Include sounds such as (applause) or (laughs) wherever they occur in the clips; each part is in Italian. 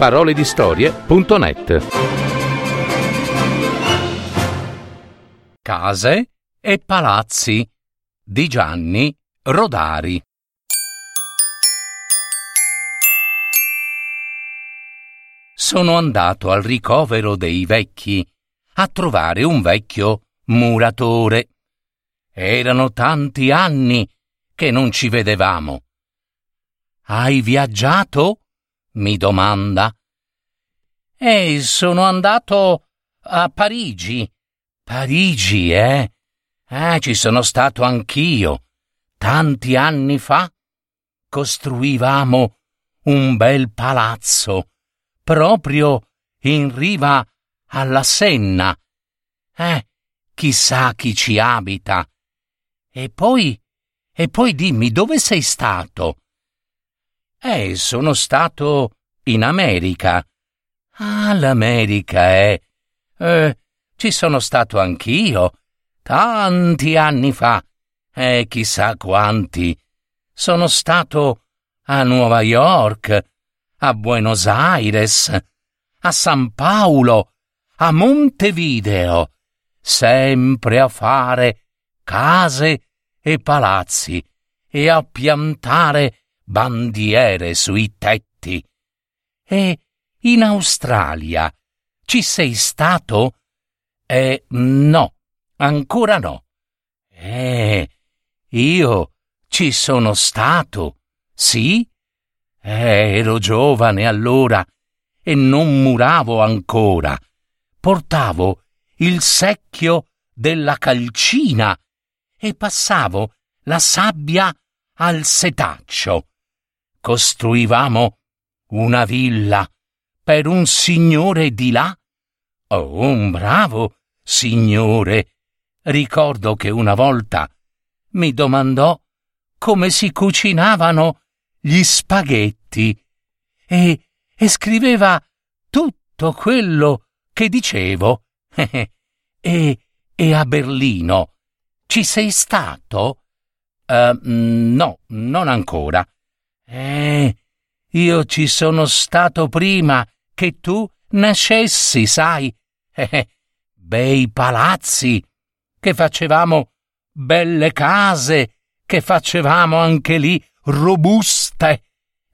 www.paroledistorie.net Case e palazzi di Gianni Rodari. Sono andato al ricovero dei vecchi a trovare un vecchio muratore. Erano tanti anni che non ci vedevamo. Hai viaggiato? Mi domanda. E sono andato a Parigi. Parigi, eh? Eh, ci sono stato anch'io. Tanti anni fa costruivamo un bel palazzo proprio in riva alla Senna. Eh, chissà chi ci abita. E poi, e poi dimmi dove sei stato? Eh, sono stato in America. Ah, l'America, eh. Eh, ci sono stato anch'io, tanti anni fa. E chissà quanti. Sono stato a Nuova York, a Buenos Aires, a San Paolo, a Montevideo, sempre a fare case e palazzi e a piantare bandiere sui tetti. E in Australia ci sei stato? Eh, no, ancora no. Eh, io ci sono stato, sì? Eh, ero giovane allora e non muravo ancora. Portavo il secchio della calcina e passavo la sabbia al setaccio costruivamo una villa per un signore di là. Oh, un bravo signore. Ricordo che una volta mi domandò come si cucinavano gli spaghetti e, e scriveva tutto quello che dicevo. (laughs) e, e a Berlino ci sei stato? Uh, no, non ancora. Eh, io ci sono stato prima che tu nascessi, sai. (laughs) Eh, bei palazzi, che facevamo belle case, che facevamo anche lì robuste.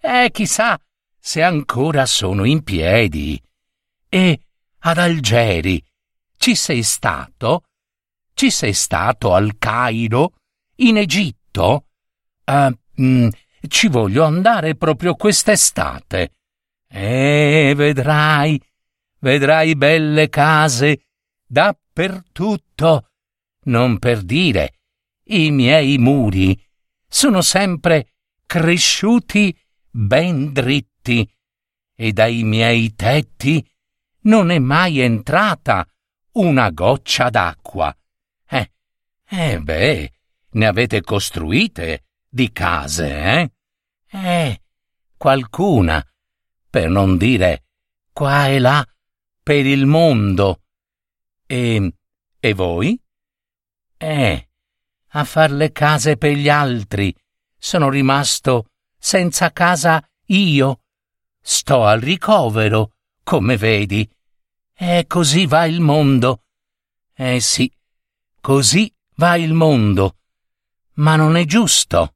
E chissà se ancora sono in piedi. E ad Algeri ci sei stato? Ci sei stato al Cairo? In Egitto? Uh, mm, ci voglio andare proprio quest'estate. E vedrai, vedrai belle case dappertutto. Non per dire, i miei muri sono sempre cresciuti ben dritti e dai miei tetti non è mai entrata una goccia d'acqua. Eh, eh beh, ne avete costruite di case, eh? Eh, qualcuna, per non dire qua e là, per il mondo. E, e voi? Eh, a far le case per gli altri. Sono rimasto senza casa io. Sto al ricovero, come vedi. E così va il mondo. Eh sì, così va il mondo. Ma non è giusto.